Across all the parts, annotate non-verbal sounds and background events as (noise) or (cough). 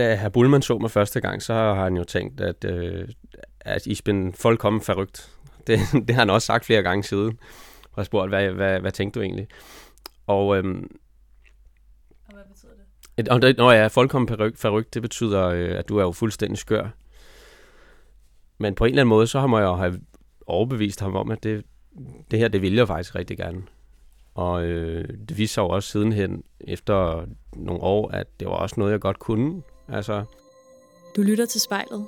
da herr Bullman så mig første gang, så har han jo tænkt, at, øh, at I spændte fuldkommen forrygt. Det, det har han også sagt flere gange siden. Og spurgt, hvad, hvad, hvad tænkte du egentlig? Og, øhm, og hvad betyder det? Et, det, jeg er fuldkommen forrygt, det betyder, øh, at du er jo fuldstændig skør. Men på en eller anden måde, så har jeg jo have overbevist ham om, at det, det her, det vil jeg faktisk rigtig gerne. Og øh, det viste sig jo også sidenhen, efter nogle år, at det var også noget, jeg godt kunne. Altså. Du lytter til spejlet.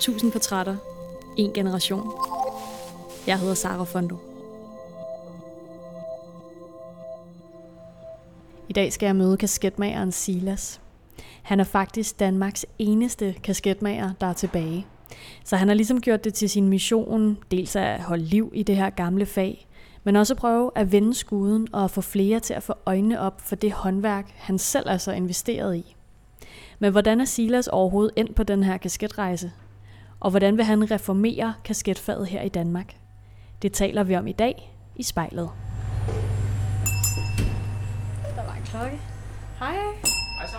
Tusind portrætter. En generation. Jeg hedder Sara Fondo. I dag skal jeg møde kasketmageren Silas. Han er faktisk Danmarks eneste kasketmager, der er tilbage. Så han har ligesom gjort det til sin mission, dels at holde liv i det her gamle fag, men også prøve at vende skuden og få flere til at få øjnene op for det håndværk, han selv er så investeret i. Men hvordan er Silas overhovedet ind på den her kasketrejse? Og hvordan vil han reformere kasketfaget her i Danmark? Det taler vi om i dag i spejlet. Der var en klokke. Hej. Hej så.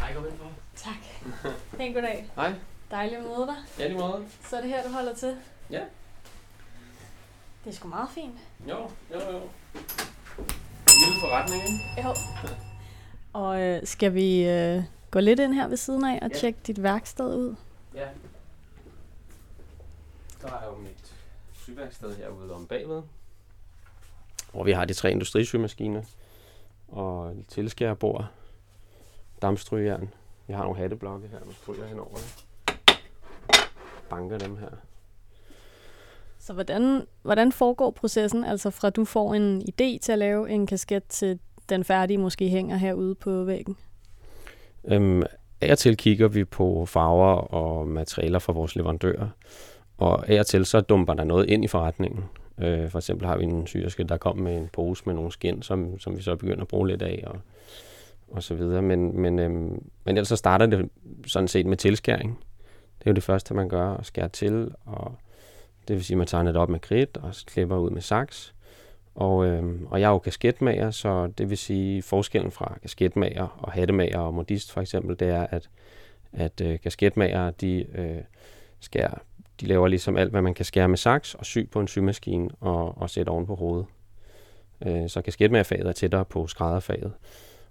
Hej, kom indenfor. Tak. Pæn goddag. (laughs) Hej. Dejligt at møde dig. Ja, lige måde. Så er det her, du holder til? Ja. Det er sgu meget fint. Jo, jo, jo. En lille forretning, ikke? Jo. (laughs) Og øh, skal vi øh, gå lidt ind her ved siden af og ja. tjekke dit værksted ud? Ja. Der er jo mit syværksted herude om bagved. Hvor vi har de tre industrisymaskiner og tilskærebord, dampstrygejern. Jeg har nogle hatteblokke her, med stryger henover. Banker dem her. Så hvordan, hvordan foregår processen, altså fra du får en idé til at lave en kasket, til den færdige måske hænger herude på væggen? Øhm, af og til kigger vi på farver og materialer fra vores leverandører, og af og til så dumper der noget ind i forretningen. Øh, for eksempel har vi en syrske, der kom med en pose med nogle skin, som, som vi så begynder at bruge lidt af, og, og så videre. Men, men, øhm, men ellers så starter det sådan set med tilskæring. Det er jo det første, man gør, at skære til, og det vil sige, at man tegner det op med kridt og klipper ud med saks. Og, øh, og jeg er jo kasketmager, så det vil sige, forskellen fra kasketmager og hattemager og modist for eksempel, det er, at, at øh, kasketmager, de, øh, skærer, de laver ligesom alt, hvad man kan skære med saks og sy på en symaskine og, og sætte oven på hovedet. Øh, så kasketmagerfaget er tættere på skrædderfaget.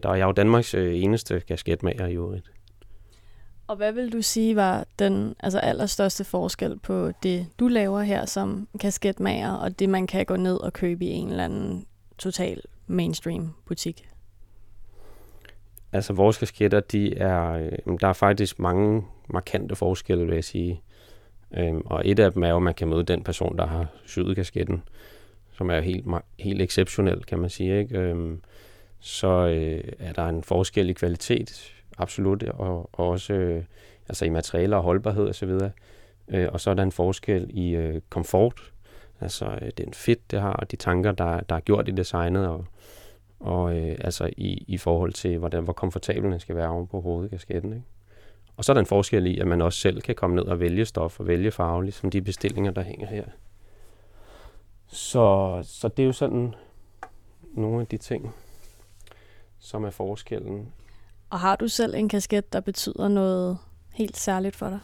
Der er jeg jo Danmarks øh, eneste kasketmager i øvrigt. Og hvad vil du sige var den altså allerstørste forskel på det, du laver her som kasketmager, og det, man kan gå ned og købe i en eller anden total mainstream butik? Altså vores kasketter, de er, øh, der er faktisk mange markante forskelle, vil jeg sige. Øhm, og et af dem er jo, at man kan møde den person, der har syet kasketten, som er helt, helt exceptionel, kan man sige. Ikke? Øhm, så øh, er der en forskel i kvalitet absolut, og, og også øh, altså i materialer og holdbarhed osv. Og, øh, og så er der en forskel i øh, komfort, altså øh, den fedt, det har, og de tanker, der, der er gjort i designet, og, og øh, altså i, i forhold til, hvordan, hvor komfortabel den skal være oven på hovedkasketten. Ikke? Og så er der en forskel i, at man også selv kan komme ned og vælge stof og vælge farve, ligesom de bestillinger, der hænger her. Så, så det er jo sådan nogle af de ting, som er forskellen. Og har du selv en kasket, der betyder noget helt særligt for dig?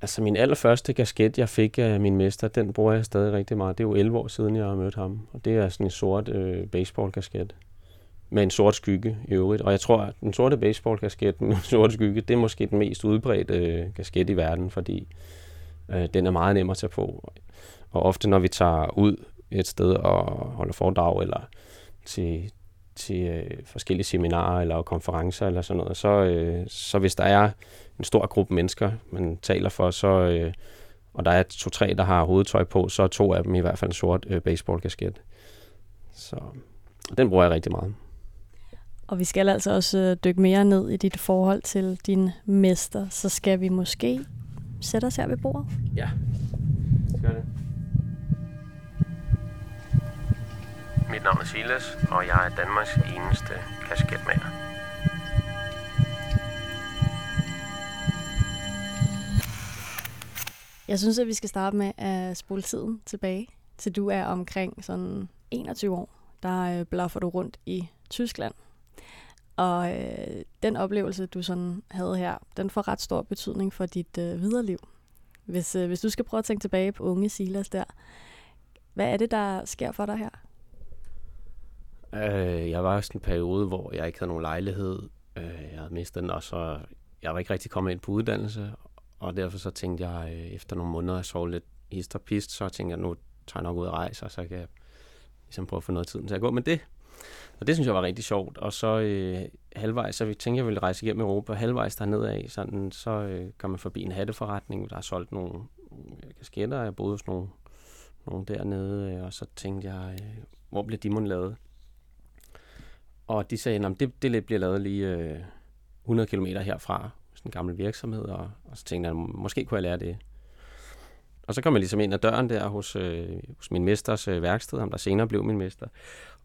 Altså min allerførste kasket, jeg fik af min mester, den bruger jeg stadig rigtig meget. Det er jo 11 år siden, jeg har mødt ham. Og det er sådan en sort øh, baseballkasket med en sort skygge i øvrigt. Og jeg tror, at den sorte baseballkasket med en sort skygge, det er måske den mest udbredte øh, kasket i verden, fordi øh, den er meget nem at tage på. Og ofte når vi tager ud et sted og holder foredrag eller til, til øh, forskellige seminarer eller konferencer eller sådan noget, så, øh, så hvis der er en stor gruppe mennesker, man taler for, så, øh, og der er to-tre, der har hovedtøj på, så er to af dem i hvert fald en sort øh, baseballkasket. Så den bruger jeg rigtig meget. Og vi skal altså også øh, dykke mere ned i dit forhold til din mester, så skal vi måske sætte os her ved bordet? Ja, skal det. Mit navn er Silas, og jeg er Danmarks eneste kasketmager. Jeg synes, at vi skal starte med at spole tiden tilbage, til du er omkring sådan 21 år. Der øh, blaffer du rundt i Tyskland. Og øh, den oplevelse, du sådan havde her, den får ret stor betydning for dit øh, videre liv. Hvis, øh, hvis du skal prøve at tænke tilbage på unge Silas der, hvad er det, der sker for dig her? Øh, jeg var også en periode, hvor jeg ikke havde nogen lejlighed. Øh, jeg havde mistet den, og så jeg var ikke rigtig kommet ind på uddannelse, og derfor så tænkte jeg, øh, efter nogle måneder, jeg sov lidt hist og pist, så tænkte jeg, nu tager jeg nok ud og rejse, og så kan jeg ligesom prøve at få noget tid til at gå med det. Og det synes jeg var rigtig sjovt. Og så øh, halvvejs, så vi tænkte, jeg ville rejse igennem Europa. Halvvejs dernede af, sådan, så øh, kom man forbi en hatteforretning, der har solgt nogle øh, kasketter. Jeg boede hos nogle, nogle dernede, øh, og så tænkte jeg, øh, hvor blev de mon lavet? Og de sagde, at det, det bliver lavet lige øh, 100 km herfra, sådan en gammel virksomhed, og, og så tænkte jeg, måske kunne jeg lære det. Og så kom jeg ligesom ind ad døren der hos, øh, hos min mesters øh, værksted, ham der senere blev min mester,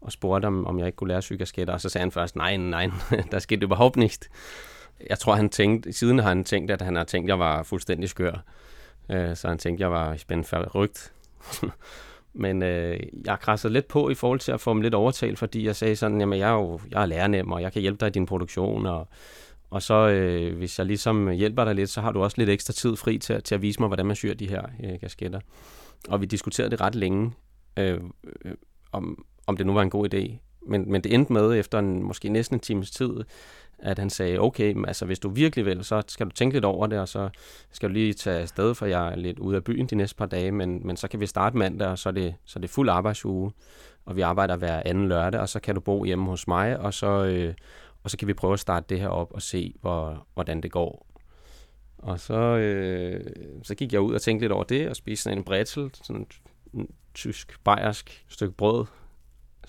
og spurgte om, om jeg ikke kunne lære sygekasketter, og så sagde han først, nej, nej, (laughs) der skete overhovedet nicht. Jeg tror, han tænkte, siden har han tænkt, at han har tænkt, at jeg var fuldstændig skør. Øh, så han tænkte, at jeg var spændt rygt. (laughs) Men øh, jeg krassede lidt på i forhold til at få dem lidt overtalt, fordi jeg sagde sådan, jamen jeg er jo jeg er lærernem, og jeg kan hjælpe dig i din produktion, og, og så øh, hvis jeg ligesom hjælper dig lidt, så har du også lidt ekstra tid fri til, til at vise mig, hvordan man syr de her øh, kasketter. Og vi diskuterede det ret længe, øh, øh, om, om det nu var en god idé. Men, men det endte med, efter en, måske næsten en times tid, at han sagde, okay, men altså, hvis du virkelig vil, så skal du tænke lidt over det, og så skal du lige tage afsted, for jeg er lidt ude af byen de næste par dage, men, men så kan vi starte mandag, og så er det, så er det fuld arbejdsuge, og vi arbejder hver anden lørdag, og så kan du bo hjemme hos mig, og så, øh, og så kan vi prøve at starte det her op og se, hvor, hvordan det går. Og så, øh, så gik jeg ud og tænkte lidt over det, og spiste sådan en bretzel, sådan en tysk, bayersk stykke brød,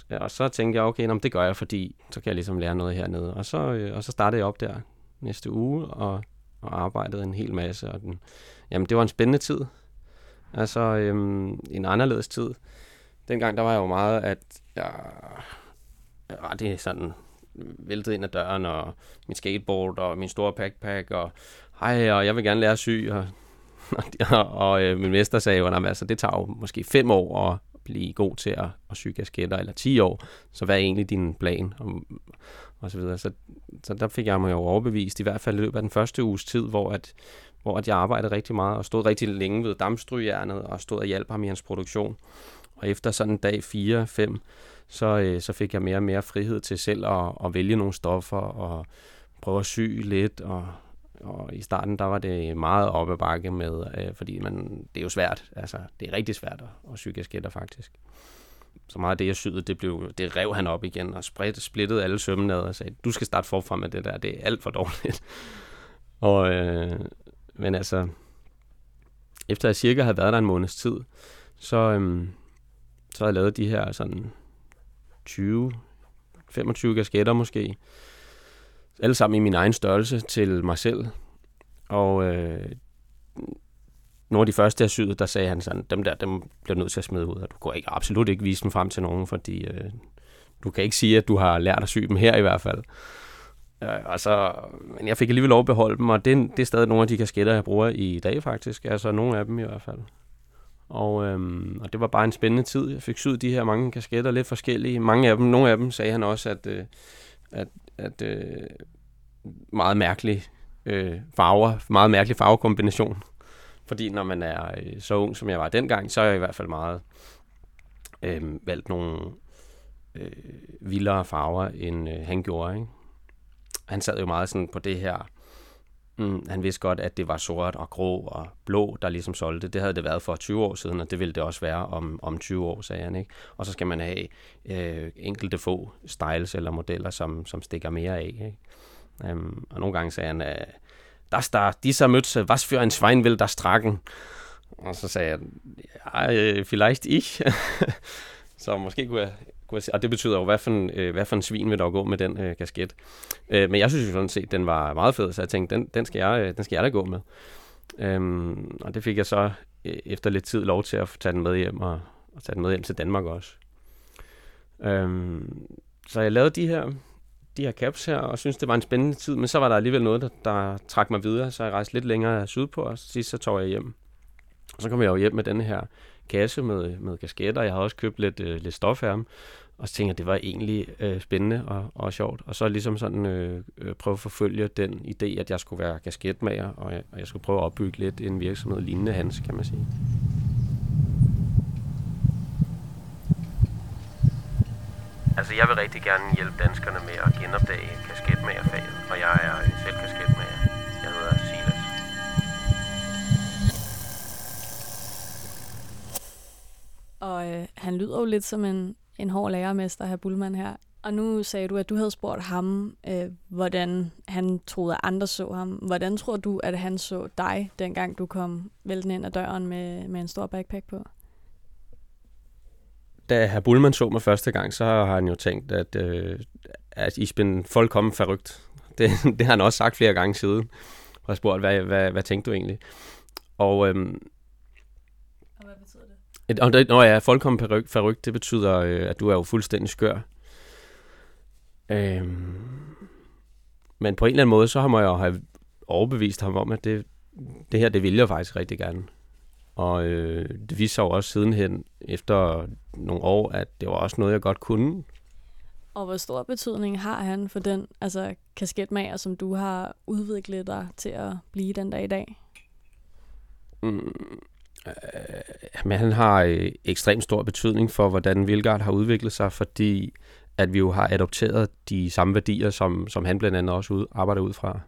og så tænkte jeg, okay, nå, det gør jeg, fordi så kan jeg ligesom lære noget hernede. Og så, øh, og så startede jeg op der næste uge og, og arbejdede en hel masse. Og den, jamen, det var en spændende tid. Altså øhm, en anderledes tid. Dengang der var jeg jo meget, at jeg, jeg ret sådan væltede ind ad døren, og min skateboard, og min store backpack, og hej, og jeg vil gerne lære at sy, og, (laughs) og, og øh, min mester sagde jo, altså, det tager jo måske fem år at, blive god til at, at sy kasketter, eller 10 år, så hvad er egentlig din plan? Og, og så videre. Så, så der fik jeg mig jo overbevist, i hvert fald i løbet af den første uges tid, hvor at, hvor at jeg arbejdede rigtig meget, og stod rigtig længe ved dammstrygernet, og stod og hjalp ham i hans produktion. Og efter sådan en dag 4-5, så, øh, så fik jeg mere og mere frihed til selv at, at vælge nogle stoffer, og prøve at sy lidt, og og i starten, der var det meget op ad bakke med, øh, fordi man, det er jo svært. Altså, det er rigtig svært at, at sy kasketter, faktisk. Så meget af det, jeg syede, det, blev, det rev han op igen og spredt, splittede alle sømmene ad og sagde, du skal starte forfra med det der, det er alt for dårligt. (laughs) og, øh, men altså, efter jeg cirka havde været der en måneds tid, så, øh, så havde jeg lavet de her sådan 20, 25 kasketter måske, alle sammen i min egen størrelse til mig selv. Og øh, nogle af de første, jeg syede, der sagde han sådan, dem der, dem bliver nødt til at smide ud, og du kan ikke, absolut ikke vise dem frem til nogen, fordi øh, du kan ikke sige, at du har lært at sy dem her i hvert fald. Øh, og så, men jeg fik alligevel lov at beholde dem, og det, det er stadig nogle af de kasketter, jeg bruger i dag faktisk. Altså nogle af dem i hvert fald. Og, øhm, og det var bare en spændende tid. Jeg fik syet de her mange kasketter, lidt forskellige. Mange af dem, nogle af dem sagde han også, at, øh, at at øh, meget mærkelig øh, farver, meget mærkelig farvekombination. Fordi når man er øh, så ung, som jeg var dengang, så er jeg i hvert fald meget øh, valgt nogle øh, vildere farver, end øh, han gjorde. Ikke? Han sad jo meget sådan på det her Mm, han vidste godt, at det var sort og grå og blå, der ligesom solgte. Det havde det været for 20 år siden, og det ville det også være om, om 20 år, sagde han. Ikke? Og så skal man have øh, enkelte få styles eller modeller, som, som stikker mere af. Ikke? Um, og nogle gange sagde han, øh, das da, dieser Mütze, was für ein Schwein will das tragen? Og så sagde jeg, ja, øh, vielleicht ich. (laughs) så måske kunne jeg og det betyder jo, hvad for en, øh, hvad for en svin vil der gå med den øh, kasket. Øh, men jeg synes jo sådan set, den var meget fed, så jeg tænkte, den, den, skal, jeg, øh, den skal jeg da gå med. Øhm, og det fik jeg så øh, efter lidt tid lov til at tage den med hjem, og, og tage den med hjem til Danmark også. Øhm, så jeg lavede de her, de her caps her, og synes det var en spændende tid, men så var der alligevel noget, der, der trak mig videre, så jeg rejste lidt længere sydpå, og sidst så tog jeg hjem. Og så kom jeg jo hjem med den her kasse med, med kasketter. Jeg har også købt lidt, øh, lidt stof af dem. og så tænkte jeg, det var egentlig øh, spændende og, og sjovt. Og så ligesom sådan øh, øh, prøve at forfølge den idé, at jeg skulle være kasketmager, og jeg, og jeg skulle prøve at opbygge lidt en virksomhed lignende hans, kan man sige. Altså, jeg vil rigtig gerne hjælpe danskerne med at genopdage kasketmagerfaget, og jeg er øh, Og øh, han lyder jo lidt som en, en hård lærermester, her Bullmann her. Og nu sagde du, at du havde spurgt ham, øh, hvordan han troede, at andre så ham. Hvordan tror du, at han så dig, dengang du kom vælten ind ad døren med, med en stor backpack på? Da herr Bullmann så mig første gang, så har han jo tænkt, at, øh, at I spændte fuldkommen forrygt. (laughs) Det, det har han også sagt flere gange siden. Og har spurgt, hvad, hvad, hvad tænkte du egentlig? Og øhm, Og hvad betyder det? Et, og det, når jeg er fuldkommen perryk, forrygt, det betyder, øh, at du er jo fuldstændig skør. Øhm, men på en eller anden måde, så må jeg jo have overbevist ham om, at det, det her, det vil jeg faktisk rigtig gerne. Og øh, det viste sig jo også sidenhen, efter nogle år, at det var også noget, jeg godt kunne. Og hvor stor betydning har han for den altså, kasketmager, som du har udviklet dig til at blive den dag i dag? Mm, øh, men han har øh, ekstremt stor betydning for, hvordan Vilgard har udviklet sig, fordi at vi jo har adopteret de samme værdier, som, som han blandt andet også ud, arbejder ud fra.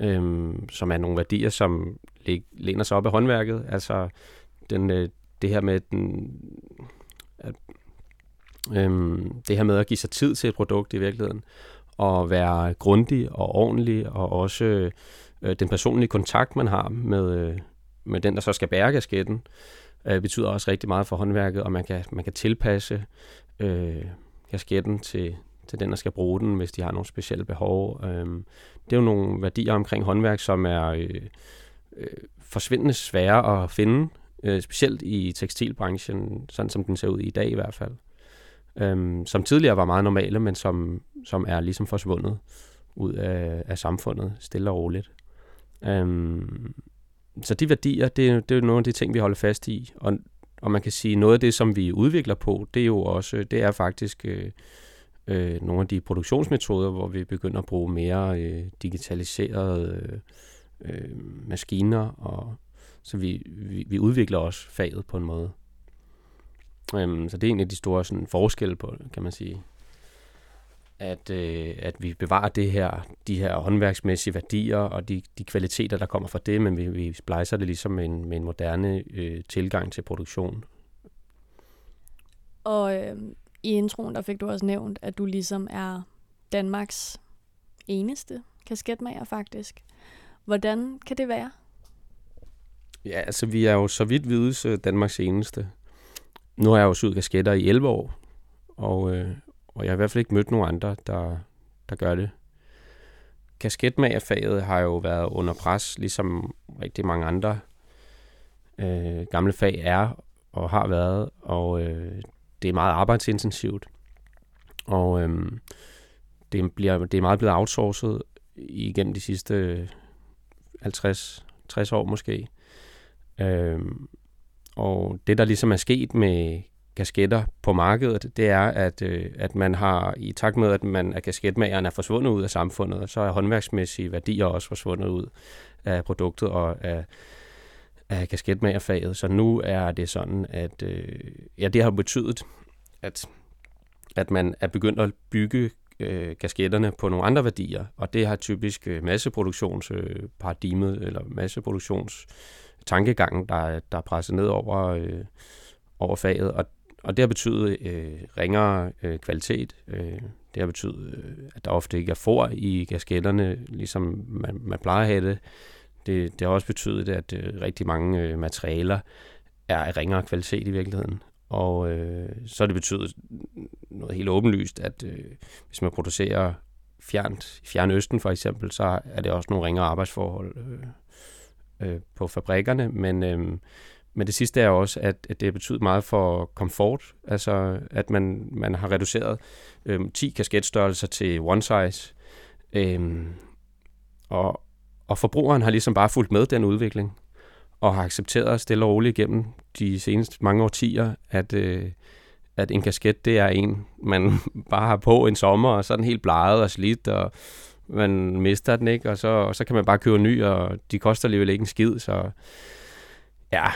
Øhm, som er nogle værdier, som læ- læner sig op af håndværket. Altså den, øh, det her med den, at, øhm, det her med at give sig tid til et produkt i virkeligheden, og være grundig og ordentlig, og også øh, den personlige kontakt, man har med, øh, med den, der så skal bære kasketten, øh, betyder også rigtig meget for håndværket, og man kan, man kan tilpasse øh, kasketten til, til den, der skal bruge den, hvis de har nogle specielle behov. Øh, det er jo nogle værdier omkring håndværk, som er øh, øh, forsvindende svære at finde, øh, specielt i tekstilbranchen, sådan som den ser ud i dag i hvert fald. Øh, som tidligere var meget normale, men som, som er ligesom forsvundet ud af, af samfundet, stille og roligt. Øh, så de værdier, det det er nogle af de ting, vi holder fast i. Og, og man kan sige, noget af det, som vi udvikler på, det er jo også, det er faktisk øh, øh, nogle af de produktionsmetoder, hvor vi begynder at bruge mere øh, digitaliserede øh, øh, maskiner, og så vi, vi, vi udvikler også faget på en måde. Øhm, så det er en af de store sådan, forskelle på, kan man sige at, øh, at vi bevarer det her, de her håndværksmæssige værdier og de, de kvaliteter, der kommer fra det, men vi, vi splicer det ligesom med en, med en moderne øh, tilgang til produktion. Og øh, i introen, der fik du også nævnt, at du ligesom er Danmarks eneste kasketmager faktisk. Hvordan kan det være? Ja, altså vi er jo så vidt vides øh, Danmarks eneste. Nu har jeg jo syet kasketter i 11 år, og, øh, og jeg har i hvert fald ikke mødt nogen andre, der, der gør det. Kasketmagerfaget har jo været under pres, ligesom rigtig mange andre øh, gamle fag er og har været, og øh, det er meget arbejdsintensivt. Og øh, det, bliver, det er meget blevet outsourcet igennem de sidste 50 60 år måske. Øh, og det, der ligesom er sket med kasketter på markedet, det er, at, øh, at man har, i takt med, at man er kasketmageren er forsvundet ud af samfundet, så er håndværksmæssige værdier også forsvundet ud af produktet og af, af kasketmagerfaget. Så nu er det sådan, at øh, ja, det har betydet, at, at man er begyndt at bygge øh, kasketterne på nogle andre værdier, og det har typisk øh, masseproduktionsparadigmet, øh, eller masseproduktions tankegangen, der, der er presset ned over, øh, over faget, og og det har betydet øh, ringere øh, kvalitet. Øh, det har betydet, øh, at der ofte ikke er for i gasketterne, ligesom man, man plejer at have det. det. Det har også betydet, at øh, rigtig mange øh, materialer er af ringere kvalitet i virkeligheden. Og øh, så har det betydet noget helt åbenlyst, at øh, hvis man producerer fjernt, i Fjernøsten for eksempel, så er det også nogle ringere arbejdsforhold øh, øh, på fabrikkerne. Men, øh, men det sidste er også, at, at det har betydet meget for komfort, altså at man, man har reduceret øhm, 10 kasketstørrelser til one size, øhm, og, og forbrugeren har ligesom bare fulgt med den udvikling, og har accepteret stille og roligt igennem de seneste mange årtier, at, øh, at en kasket, det er en, man (laughs) bare har på en sommer, og så er den helt bleget og slidt, og man mister den ikke, og så, og så kan man bare købe en ny, og de koster alligevel ikke en skid, så ja,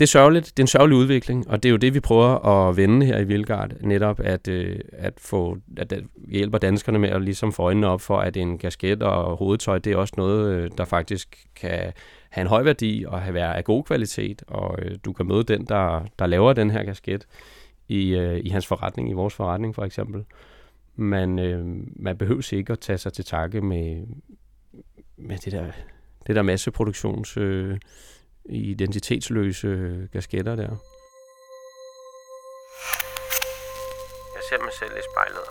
det er sørgeligt. Det er en sørgelig udvikling, og det er jo det, vi prøver at vende her i Vilgard, netop at, øh, at få at, at hjælper danskerne med at ligesom få øjnene op for, at en kasket og hovedtøj, det er også noget, øh, der faktisk kan have en høj værdi og have været af god kvalitet, og øh, du kan møde den, der, der laver den her kasket i, øh, i hans forretning, i vores forretning for eksempel. Man, øh, man behøver ikke at tage sig til takke med, med det der, det der masseproduktions... Øh, identitetsløse kasketter der. Jeg ser mig selv i spejlet.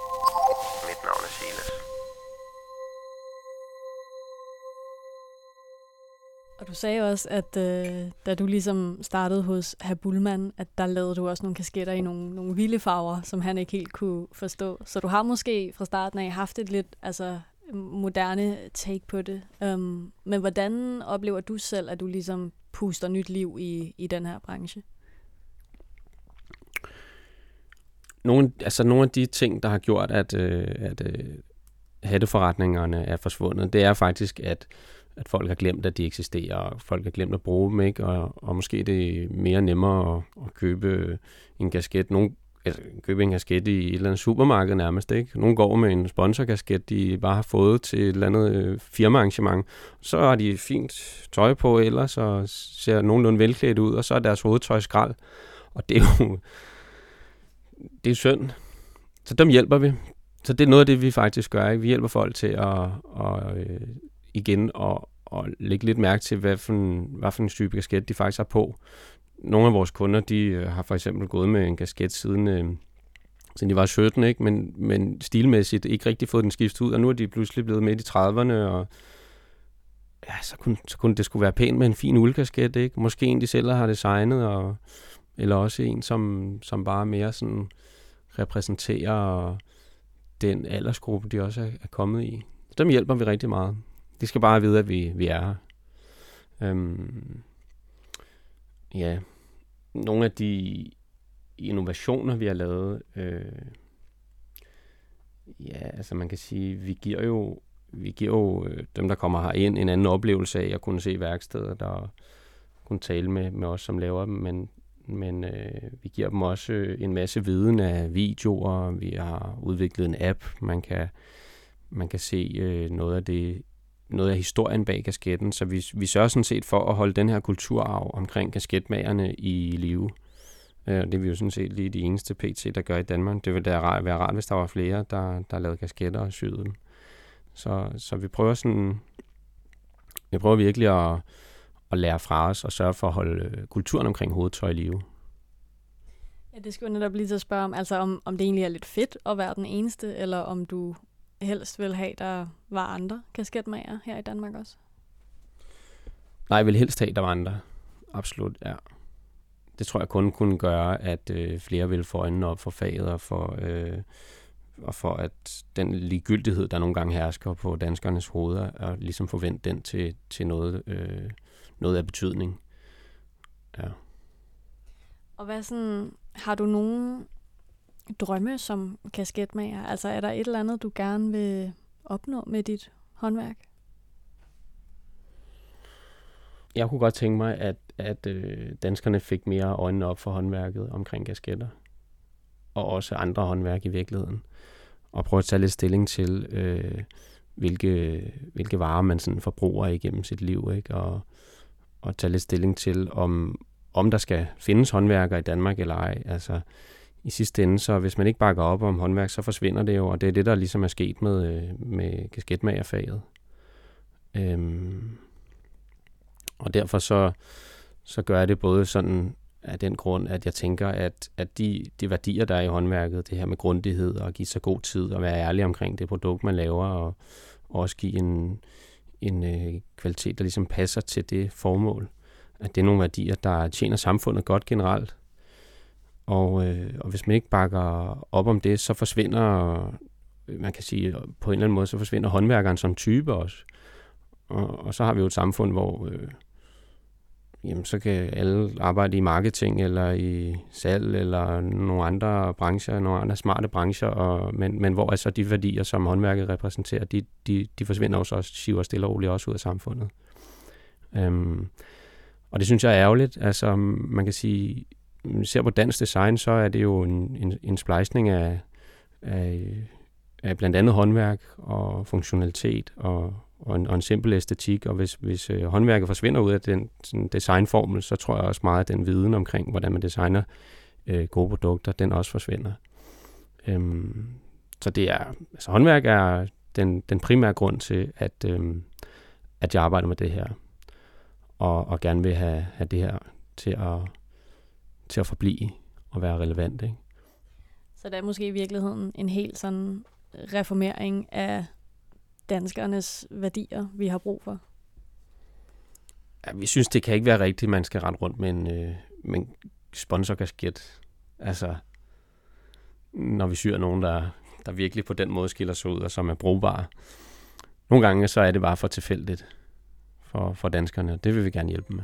Mit navn er Silas. Og du sagde også, at øh, da du ligesom startede hos Herr Bullmann, at der lavede du også nogle kasketter i nogle, nogle vilde farver, som han ikke helt kunne forstå. Så du har måske fra starten af haft et lidt altså, moderne take på det. Um, men hvordan oplever du selv, at du ligesom puster nyt liv i, i den her branche? Nogle, altså nogle af de ting, der har gjort, at, øh, at øh, hatteforretningerne er forsvundet, det er faktisk, at, at folk har glemt, at de eksisterer, og folk har glemt at bruge dem, ikke? Og, og måske det er mere nemmere at, at købe en gasket. Nogle altså, købe en kasket i et eller andet supermarked nærmest, ikke? Nogle går med en sponsorkasket, de bare har fået til et eller andet øh, firmaarrangement. Så har de fint tøj på ellers, og ser nogenlunde velklædt ud, og så er deres hovedtøj skrald. Og det er jo... Det er synd. Så dem hjælper vi. Så det er noget af det, vi faktisk gør. Ikke? Vi hjælper folk til at, at øh, igen at, at lægge lidt mærke til, hvad for en, hvad for en type kasket de faktisk har på nogle af vores kunder, de øh, har for eksempel gået med en kasket siden, øh, siden de var 17, ikke? Men, men stilmæssigt ikke rigtig fået den skiftet ud, og nu er de pludselig blevet midt i 30'erne, og ja, så kunne, så kunne det skulle være pænt med en fin uldkasket, ikke? Måske en, de selv har designet, og, eller også en, som, som bare mere sådan repræsenterer den aldersgruppe, de også er, er kommet i. Dem hjælper vi rigtig meget. De skal bare vide, at vi, vi er her. Øhm, ja, nogle af de innovationer, vi har lavet, øh, ja, altså man kan sige, vi giver jo, vi giver jo øh, dem, der kommer her ind, en anden oplevelse af at kunne se værksteder, der kunne tale med, med os, som laver dem, men, men øh, vi giver dem også øh, en masse viden af videoer, vi har udviklet en app, man kan, man kan se øh, noget af det noget af historien bag kasketten, så vi, vi sørger sådan set for at holde den her kulturarv omkring kasketmagerne i live. Øh, det er vi jo sådan set lige de eneste PT, der gør i Danmark. Det ville da rart, være rart, hvis der var flere, der, der lavede kasketter og syede dem. Så, så vi prøver sådan, vi prøver virkelig at, at lære fra os og sørge for at holde øh, kulturen omkring hovedtøj i live. Ja, det skulle jeg netop lige til at spørge om, altså om, om det egentlig er lidt fedt at være den eneste, eller om du helst vil have, der var andre kasketmager her i Danmark også? Nej, jeg vil helst have, der var andre. Absolut, ja. Det tror jeg kun kunne gøre, at øh, flere vil få øjnene op for faget og for, øh, og for at den ligegyldighed, der nogle gange hersker på danskernes hoveder, og ligesom forvente den til, til noget, øh, noget af betydning. Ja. Og hvad sådan, har du nogen drømme som kasketmager? Altså er der et eller andet, du gerne vil opnå med dit håndværk? Jeg kunne godt tænke mig, at, at øh, danskerne fik mere øjnene op for håndværket omkring kasketter. Og også andre håndværk i virkeligheden. Og prøve at tage lidt stilling til, øh, hvilke, hvilke varer man sådan forbruger igennem sit liv. Ikke? Og, og tage lidt stilling til, om, om der skal findes håndværkere i Danmark eller ej. Altså, i sidste ende, så hvis man ikke bakker op om håndværk, så forsvinder det jo, og det er det, der ligesom er sket med, øh, med kasketmagerfaget. Øhm, og derfor så, så gør jeg det både sådan af den grund, at jeg tænker, at, at de, de værdier, der er i håndværket, det her med grundighed og at give sig god tid og være ærlig omkring det produkt, man laver, og, og også give en, en øh, kvalitet, der ligesom passer til det formål, at det er nogle værdier, der tjener samfundet godt generelt, og, øh, og hvis man ikke bakker op om det, så forsvinder, man kan sige på en eller anden måde, så forsvinder håndværkeren som type også. Og, og så har vi jo et samfund, hvor, øh, jamen, så kan alle arbejde i marketing, eller i salg, eller nogle andre brancher, nogle andre smarte brancher, og, men, men hvor altså de værdier, som håndværket repræsenterer, de, de, de forsvinder også, også siver stille og roligt også ud af samfundet. Øhm, og det synes jeg er ærgerligt. Altså, man kan sige, ser på dansk design, så er det jo en, en, en splejsning af, af, af blandt andet håndværk og funktionalitet og, og, en, og en simpel æstetik. Og hvis, hvis øh, håndværket forsvinder ud af den sådan designformel, så tror jeg også meget, at den viden omkring, hvordan man designer øh, gode produkter, den også forsvinder. Øhm, så det er, altså håndværk er den, den primære grund til, at, øhm, at jeg arbejder med det her og, og gerne vil have, have det her til at, til at forblive og være relevant. Ikke? Så det er måske i virkeligheden en helt sådan reformering af danskernes værdier, vi har brug for? Ja, vi synes, det kan ikke være rigtigt, at man skal rende rundt med en, øh, med en sponsorkasket. Altså, når vi syr nogen, der, der virkelig på den måde skiller sig ud, og som er brugbare. Nogle gange så er det bare for tilfældigt for, for danskerne. Det vil vi gerne hjælpe med.